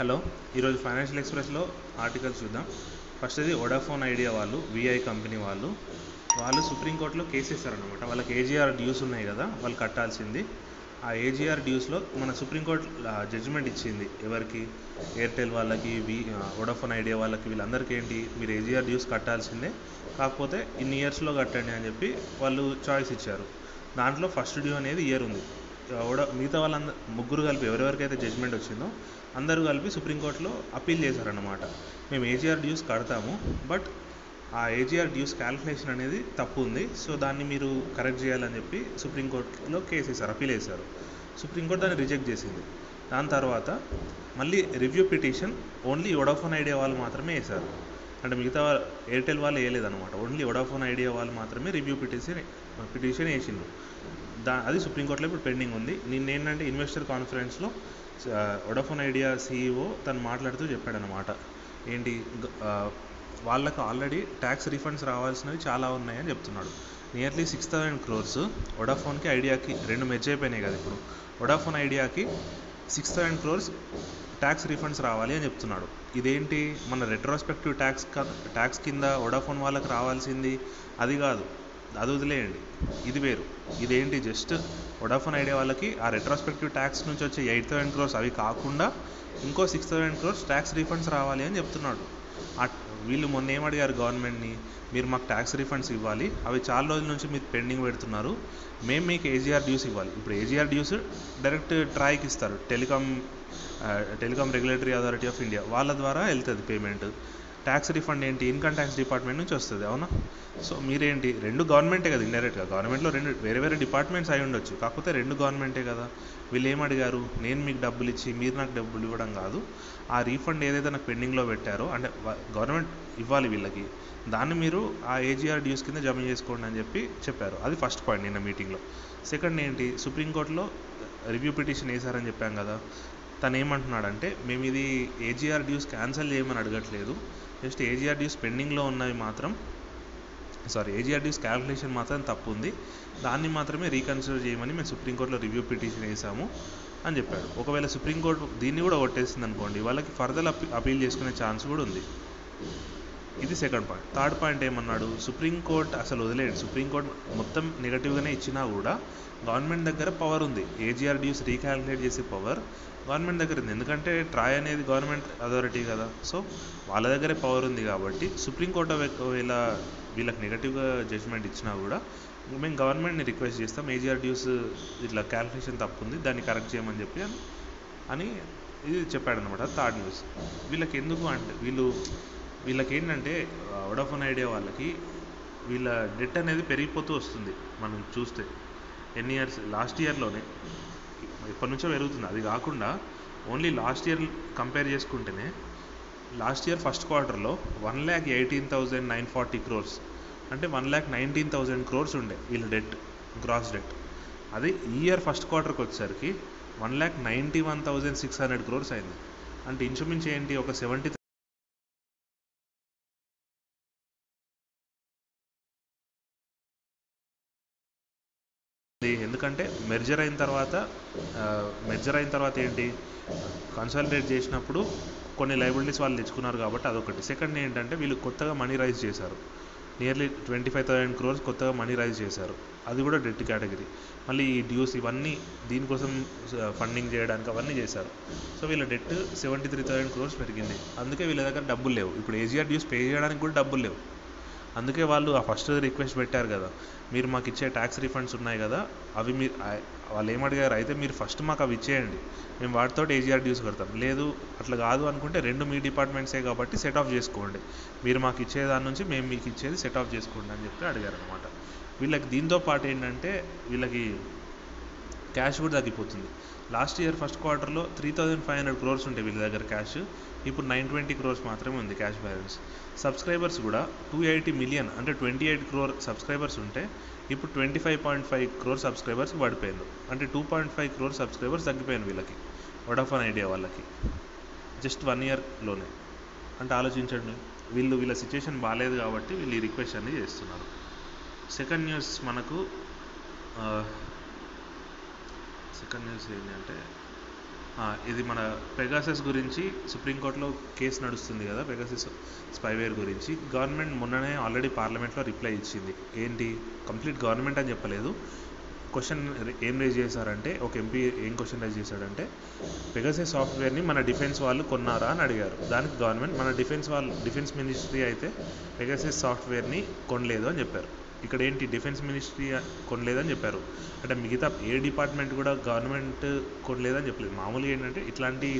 Hello ఈరోజు financial ఎక్స్ప్రెస్లో articles చూద్దాం. ఫస్ట్ ఇది వోడాఫోన్ ఐడియా వాళ్ళు విఐ కంపెనీ వాళ్ళు. వాళ్ళు సుప్రీంకోర్టులో కేసు వేస్తారనమాట వాళ్ళకి ఏజీఆర్ డ్యూస్ ఉన్నాయి కదా వాళ్ళు కట్టాల్సింది. ఆ ఏజీఆర్ డ్యూస్లో మన సుప్రీంకోర్టు జడ్జిమెంట్ ఇచ్చింది. ఎవరికి? ఎయిర్టెల్ వాళ్ళకి వి వొడాఫోన్ ఐడియా వాళ్ళకి వీళ్ళందరికీ ఏంటి? మీరు ఏజీఆర్ డ్యూస్ కట్టాల్సిందే. కాకపోతే ఇన్ని ఇయర్స్లో కట్టండి అని చెప్పి వాళ్ళు చాయిస్ ఇచ్చారు. దాంట్లో ఫస్ట్ డ్యూ అనేది ఇయర్ ఉంది. ఓడ మిగతా వాళ్ళందరూ ముగ్గురు కలిపి ఎవరెవరికైతే జడ్జిమెంట్ వచ్చిందో అందరూ కలిపి సుప్రీంకోర్టులో అప్పీల్ చేశారన్నమాట. మేము ఏజీఆర్ డ్యూస్ కడతాము బట్ ఆ ఏజీఆర్ డ్యూస్ క్యాల్కులేషన్ అనేది తప్పు ఉంది సో దాన్ని మీరు కరెక్ట్ చేయాలని చెప్పి సుప్రీంకోర్టులో కేసు వేశారు అప్పీల్ వేశారు. సుప్రీంకోర్టు దాన్ని రిజెక్ట్ చేసింది. దాని తర్వాత మళ్ళీ review petition only Vodafone Idea వాళ్ళు మాత్రమే వేశారు. అంటే మిగతా ఎయిర్టెల్ వాళ్ళు వేయలేదన్నమాట. ఓన్లీ వొడాఫోన్ ఐడియా వాళ్ళు మాత్రమే రివ్యూ పిటిషన్ పిటిషన్ వేసిండ్రు. దా అది సుప్రీంకోర్టులో ఇప్పుడు పెండింగ్ ఉంది. నిన్న ఏంటంటే ఇన్వెస్టర్ కాన్ఫరెన్స్లో వొడాఫోన్ ఐడియా సీఈఓ తను మాట్లాడుతూ చెప్పాడనమాట ఏంటి వాళ్ళకు ఆల్రెడీ ట్యాక్స్ రీఫండ్స్ రావాల్సినవి చాలా ఉన్నాయని చెప్తున్నాడు. నియర్లీ సిక్స్ థౌసండ్ క్రోర్స్ వొడాఫోన్కి ఐడియాకి రెండు మెర్జ్ అయిపోయినాయి కదా ఇప్పుడు. Vodafone ఐడియాకి six thousand crores tax refunds రావాలి అని చెప్తున్నాడు. ఇదేంటి? మన రెట్రోస్పెక్టివ్ ట్యాక్స్ ట్యాక్స్ కింద వొడాఫోన్ వాళ్ళకి రావాల్సింది? అది కాదు. అది వదిలేయండి. ఇది వేరు. ఇదేంటి జస్ట్ వొడాఫోన్ ఐడియా వాళ్ళకి ఆ రెట్రాస్పెక్టివ్ ట్యాక్స్ నుంచి వచ్చే ఎయిట్ థౌసండ్ క్రోర్స్ అవి కాకుండా ఇంకో six thousand crores tax refunds రావాలి అని చెప్తున్నాడు. వీళ్ళు మొన్న ఏం అడిగారు గవర్నమెంట్ని? మీరు మాకు ట్యాక్స్ రీఫండ్స్ ఇవ్వాలి. అవి చాలా రోజుల నుంచి మీరు పెండింగ్ పెడుతున్నారు. మేము మీకు ఏజీఆర్ డ్యూస్ ఇవ్వాలి. ఇప్పుడు ఏజీఆర్ డ్యూస్ డైరెక్ట్ ట్రాయ్కి ఇస్తారు. Telecom telecom regulatory authority of India వాళ్ళ ద్వారా వెళ్తుంది పేమెంట్ ట్యాక్స్ రిఫండ్ ఏంటి? ఇన్కమ్ ట్యాక్స్ డిపార్ట్మెంట్ నుంచి వస్తుంది అవునా? సో మీరేంటి? రెండు గవర్నమెంటే కదా ఇండైరెక్ట్గా గవర్నమెంట్లో రెండు వేరే వేరే డిపార్ట్మెంట్స్ అయి ఉండొచ్చు. కాకపోతే రెండు గవర్నమెంటే కదా. వీళ్ళు ఏం అడిగారు? నేను మీకు డబ్బులు ఇచ్చి మీరు నాకు డబ్బులు ఇవ్వడం కాదు. ఆ రీఫండ్ ఏదైతే నాకు పెండింగ్లో పెట్టారో అంటే గవర్నమెంట్ ఇవ్వాలి వీళ్ళకి. దాన్ని మీరు ఆ ఏజీఆర్ డ్యూస్ కింద జమ చేసుకోండి అని చెప్పి చెప్పారు. అది ఫస్ట్ పాయింట్ నిన్న మీటింగ్లో సెకండ్ ఏంటి? సుప్రీంకోర్టులో రివ్యూ పిటిషన్ వేశారని చెప్పాం కదా. తను ఏమంటున్నాడంటే మేము ఇది ఏజీఆర్ డ్యూస్ క్యాన్సిల్ చేయమని అడగట్లేదు. జస్ట్ ఏజీఆర్ డ్యూస్ పెండింగ్లో ఉన్నవి మాత్రం సారీ ఏజీఆర్ డ్యూస్ క్యాల్కులేషన్ మాత్రం తప్పు ఉంది దాన్ని మాత్రమే రీకన్సిడర్ చేయమని మేము సుప్రీంకోర్టులో రివ్యూ పిటిషన్ వేసాము అని చెప్పాడు. ఒకవేళ సుప్రీంకోర్టు దీన్ని కూడా కొట్టేసింది అనుకోండి వాళ్ళకి ఫర్దర్ అపీల్ చేసుకునే ఛాన్స్ కూడా ఉంది. ఇది సెకండ్ పాయింట్ థర్డ్ పాయింట్ ఏమన్నాడు? సుప్రీంకోర్టు అసలు వదిలేడు. సుప్రీంకోర్టు మొత్తం నెగటివ్గానే ఇచ్చినా కూడా గవర్నమెంట్ దగ్గర పవర్ ఉంది. ఏజీఆర్ డ్యూస్ రీక్యాలిక్యులేట్ చేసే పవర్ గవర్నమెంట్ దగ్గర ఉంది. ఎందుకంటే ట్రాయ్ అనేది గవర్నమెంట్ అథారిటీ కదా. సో వాళ్ళ దగ్గరే పవర్ ఉంది కాబట్టి సుప్రీంకోర్టు ఒకవేళ వీళ్ళకి నెగటివ్గా జడ్జ్మెంట్ ఇచ్చినా కూడా మేము గవర్నమెంట్ని రిక్వెస్ట్ చేస్తాం. ఏజీఆర్ డ్యూస్ ఇట్లా క్యాల్కులేషన్ తప్పు ఉంది. దాన్ని కరెక్ట్ చేయమని చెప్పి అని ఇది చెప్పాడనమాట థర్డ్ న్యూస్ వీళ్ళకి ఎందుకు అంటే వీళ్ళు వీళ్ళకి ఏంటంటే వొడాఫోన్ ఐడియా వాళ్ళకి వీళ్ళ డెట్ అనేది పెరిగిపోతూ వస్తుంది మనం చూస్తే. ఎన్ని ఇయర్స్ లాస్ట్ ఇయర్లోనే. ఎప్పటి నుంచో పెరుగుతుంది. అది కాకుండా ఓన్లీ లాస్ట్ ఇయర్ కంపేర్ చేసుకుంటేనే లాస్ట్ ఇయర్ ఫస్ట్ క్వార్టర్లో one lakh eighteen thousand nine forty crores. అంటే one lakh nineteen thousand crores ఉండే వీళ్ళ డెట్ గ్రాస్ డెట్. అది ఈ ఇయర్ ఫస్ట్ క్వార్టర్కి వచ్చేసరికి one lakh ninety one thousand six hundred crores అయింది. అంటే ఇంచుమించు ఏంటి ఒక సెవెంటీ ఎందుకంటే మెర్జర్ అయిన తర్వాత మెర్జర్ అయిన తర్వాత ఏంటి? కన్సాలిడేట్ చేసినప్పుడు కొన్ని లైబిలిటీస్ వాళ్ళు తెచ్చుకున్నారు కాబట్టి అదొకటి. సెకండ్ ఏంటంటే వీళ్ళు కొత్తగా మనీ రైజ్ చేశారు. Nearly twenty five thousand crores కొత్తగా మనీ రైజ్ చేశారు. అది కూడా డెట్ కేటగిరీ మళ్ళీ ఈ డ్యూస్ ఇవన్నీ దీనికోసం ఫండింగ్ చేయడానికి అవన్నీ చేశారు. సో వీళ్ళ debt seventy three thousand crores పెరిగింది. అందుకే వీళ్ళ దగ్గర డబ్బులు లేవు. ఇప్పుడు ఏజీఆర్ డ్యూస్ పే చేయడానికి కూడా డబ్బులు లేవు. అందుకే వాళ్ళు ఆ ఫస్ట్ రిక్వెస్ట్ పెట్టారు కదా. మీరు మాకు ఇచ్చే ట్యాక్స్ రిఫండ్స్ ఉన్నాయి కదా అవి మీరు వాళ్ళు ఏమడిగారు అయితే మీరు ఫస్ట్ మాకు అవి ఇచ్చేయండి. మేము వాటితో ఏజీఆర్ డ్యూస్ కడతాం. లేదు అట్లా కాదు అనుకుంటే రెండు మీ డిపార్ట్మెంట్సే కాబట్టి సెట్ ఆఫ్ చేసుకోండి. మీరు మాకు ఇచ్చే దాని నుంచి మేము మీకు ఇచ్చేది సెట్ ఆఫ్ చేసుకోండి అని చెప్పి అడిగారు అనమాట వీళ్ళకి దీంతో పాటు ఏంటంటే వీళ్ళకి క్యాష్ కూడా తగ్గిపోతుంది. లాస్ట్ ఇయర్ ఫస్ట్ క్వార్టర్లో three thousand five hundred crores ఉంటాయి వీళ్ళ దగ్గర క్యాష్. ఇప్పుడు నైన్ ట్వంటీ క్రోర్స్ మాత్రమే ఉంది క్యాష్ బ్యాలెన్స్. సబ్స్క్రైబర్స్ కూడా టూ ఎయిటీ మిలియన్ అంటే ట్వంటీ ఎయిట్ క్రోర్ సబ్స్క్రైబర్స్ ఉంటే ఇప్పుడు twenty five point five crore subscribers పడిపోయింది అంటే two point five crore subscribers తగ్గిపోయాను వీళ్ళకి వడాఫోన్ ఐడియా వాళ్ళకి. జస్ట్ వన్ ఇయర్లోనే అంటే ఆలోచించండి వీళ్ళు వీళ్ళ సిచ్యుయేషన్ బాగాలేదు కాబట్టి వీళ్ళు ఈ రిక్వెస్ట్ అనేది చేస్తున్నారు. సెకండ్ న్యూస్ మనకు సెకండ్ న్యూస్ ఏంటంటే ఇది మన పెగాసస్ గురించి సుప్రీంకోర్టులో కేసు నడుస్తుంది కదా పెగాసస్ స్పైవేర్ గురించి. గవర్నమెంట్ మొన్ననే ఆల్రెడీ పార్లమెంట్లో రిప్లై ఇచ్చింది. ఏంటి? కంప్లీట్ గవర్నమెంట్ అని చెప్పలేదు. క్వశ్చన్ ఏం రేజ్ చేశారంటే ఒక ఎంపీ ఏం క్వశ్చన్ రేజ్ చేశాడంటే పెగాసస్ సాఫ్ట్వేర్ని మన డిఫెన్స్ వాళ్ళు కొన్నారా అని అడిగారు. దానికి గవర్నమెంట్ మన డిఫెన్స్ వాళ్ళు డిఫెన్స్ మినిస్ట్రీ అయితే పెగాసస్ సాఫ్ట్వేర్ని కొనలేదు అని చెప్పారు. ఇక్కడ ఏంటి డిఫెన్స్ మినిస్ట్రీ కొనలేదని చెప్పారు. అంటే మిగతా ఏ డిపార్ట్మెంట్ కూడా గవర్నమెంట్ కొనలేదని చెప్పలేదు. మామూలుగా ఏంటంటే ఇట్లాంటి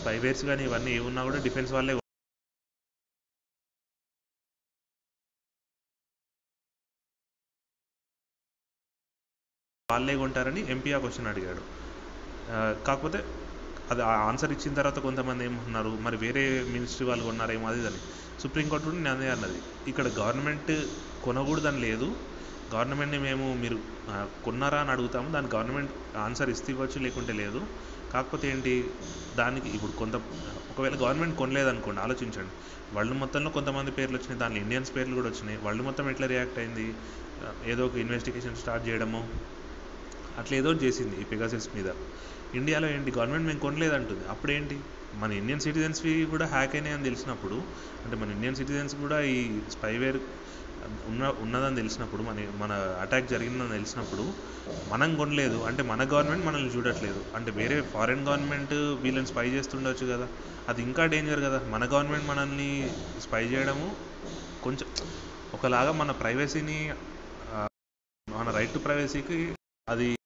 స్పైవేర్స్ కానీ ఇవన్నీ ఏమున్నా కూడా డిఫెన్స్ వాళ్ళే వాళ్ళే కొంటారని ఎంపీ ఆ క్వశ్చన్ అడిగాడు. కాకపోతే అది ఆ ఆన్సర్ ఇచ్చిన తర్వాత కొంతమంది ఏమంటున్నారు మరి వేరే మినిస్ట్రీ వాళ్ళు కొన్నారేమో అది అని. సుప్రీంకోర్టు కూడా నేను అదే అన్నది ఇక్కడ గవర్నమెంట్ కొనకూడదని లేదు. గవర్నమెంట్ని మేము మీరు కొన్నారా అని అడుగుతాము. దాని గవర్నమెంట్ ఆన్సర్ ఇస్తే ఇవ్వచ్చు లేకుంటే లేదు. కాకపోతే ఏంటి దానికి ఇప్పుడు కొంత ఒకవేళ గవర్నమెంట్ కొనలేదనుకోండి ఆలోచించండి. వరల్డ్ మొత్తంలో కొంతమంది పేర్లు వచ్చినాయి దానిలో ఇండియన్స్ పేర్లు కూడా వచ్చినాయి. వరల్డ్ మొత్తం ఎట్లా రియాక్ట్ అయింది? ఏదో ఒక ఇన్వెస్టిగేషన్ స్టార్ట్ చేయడము అట్లా ఏదో చేసింది ఈ పెగాసిస్ మీద. ఇండియాలో ఏంటి? గవర్నమెంట్ మేము కొనలేదంటుంది. అప్పుడేంటి? మన ఇండియన్ సిటిజన్స్వి కూడా హ్యాక్ అయినాయని తెలిసినప్పుడు అంటే మన ఇండియన్ సిటిజన్స్ కూడా ఈ స్పైవేర్ ఉన్న ఉన్నదని తెలిసినప్పుడు మన మన అటాక్ జరిగిందని తెలిసినప్పుడు మనం కొనలేదు. అంటే మన గవర్నమెంట్ మనల్ని చూడట్లేదు. అంటే వేరే ఫారిన్ గవర్నమెంట్ వీళ్ళని స్పై చేస్తుండొచ్చు కదా. అది ఇంకా డేంజర్ కదా. మన గవర్నమెంట్ మనల్ని స్పై చేయడము కొంచెం ఒకలాగా మన ప్రైవసీని మన రైట్ టు ప్రైవసీకి అది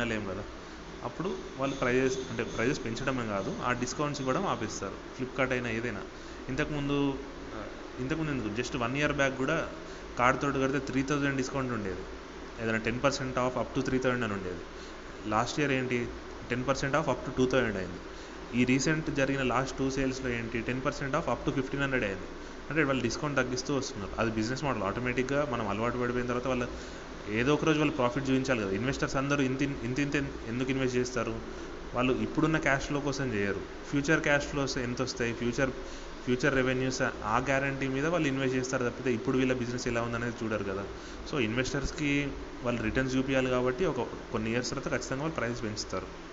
ఉండలేము కదా. అప్పుడు వాళ్ళు ప్రైజెస్ అంటే ప్రైజెస్ పెంచడమే కాదు ఆ డిస్కౌంట్స్ ఇవ్వడం ఆపేస్తారు. ఫ్లిప్కార్ట్ అయినా ఏదైనా. ఇంతకుముందు ఇంతకుముందు ఎందుకు? జస్ట్ వన్ ఇయర్ బ్యాక్ కూడా కార్డ్ తోటి కడితే త్రీ థౌజండ్ డిస్కౌంట్ ఉండేది. ఏదైనా ten percent off up to three thousand అని ఉండేది. లాస్ట్ ఇయర్ ఏంటి? Ten percent off up to two thousand అయింది. ఈ రీసెంట్ జరిగిన లాస్ట్ టూ సేల్స్లో ఏంటి? Ten percent off up to fifteen hundred అయింది. అంటే వాళ్ళు డిస్కౌంట్ తగ్గిస్తూ వస్తున్నారు. అది బిజినెస్ మోడల్ ఆటోమేటిక్గా మనం అలవాటు పడిపోయిన తర్వాత వాళ్ళ ఏదో ఒక రోజు వాళ్ళు ప్రాఫిట్ చూపించాలి కదా. ఇన్వెస్టర్స్ అందరూ ఇంత ఇంత ఇంత ఎందుకు ఇన్వెస్ట్ చేస్తారు? వాళ్ళు ఇప్పుడున్న క్యాష్ ఫ్లో కోసం చేయరు. ఫ్యూచర్ క్యాష్ ఫ్లోస్ ఎంత వస్తాయి ఫ్యూచర్ ఫ్యూచర్ రెవెన్యూస్ ఆ గ్యారంటీ మీద వాళ్ళు ఇన్వెస్ట్ చేస్తారు తప్పితే ఇప్పుడు వీళ్ళ బిజినెస్ ఎలా ఉందనేది చూడరు కదా. సో ఇన్వెస్టర్స్కి వాళ్ళు రిటర్న్స్ చూపించాలి కాబట్టి ఒక కొన్ని ఇయర్స్ తర్వాత ఖచ్చితంగా వాళ్ళు ప్రైస్ పెంచుతారు.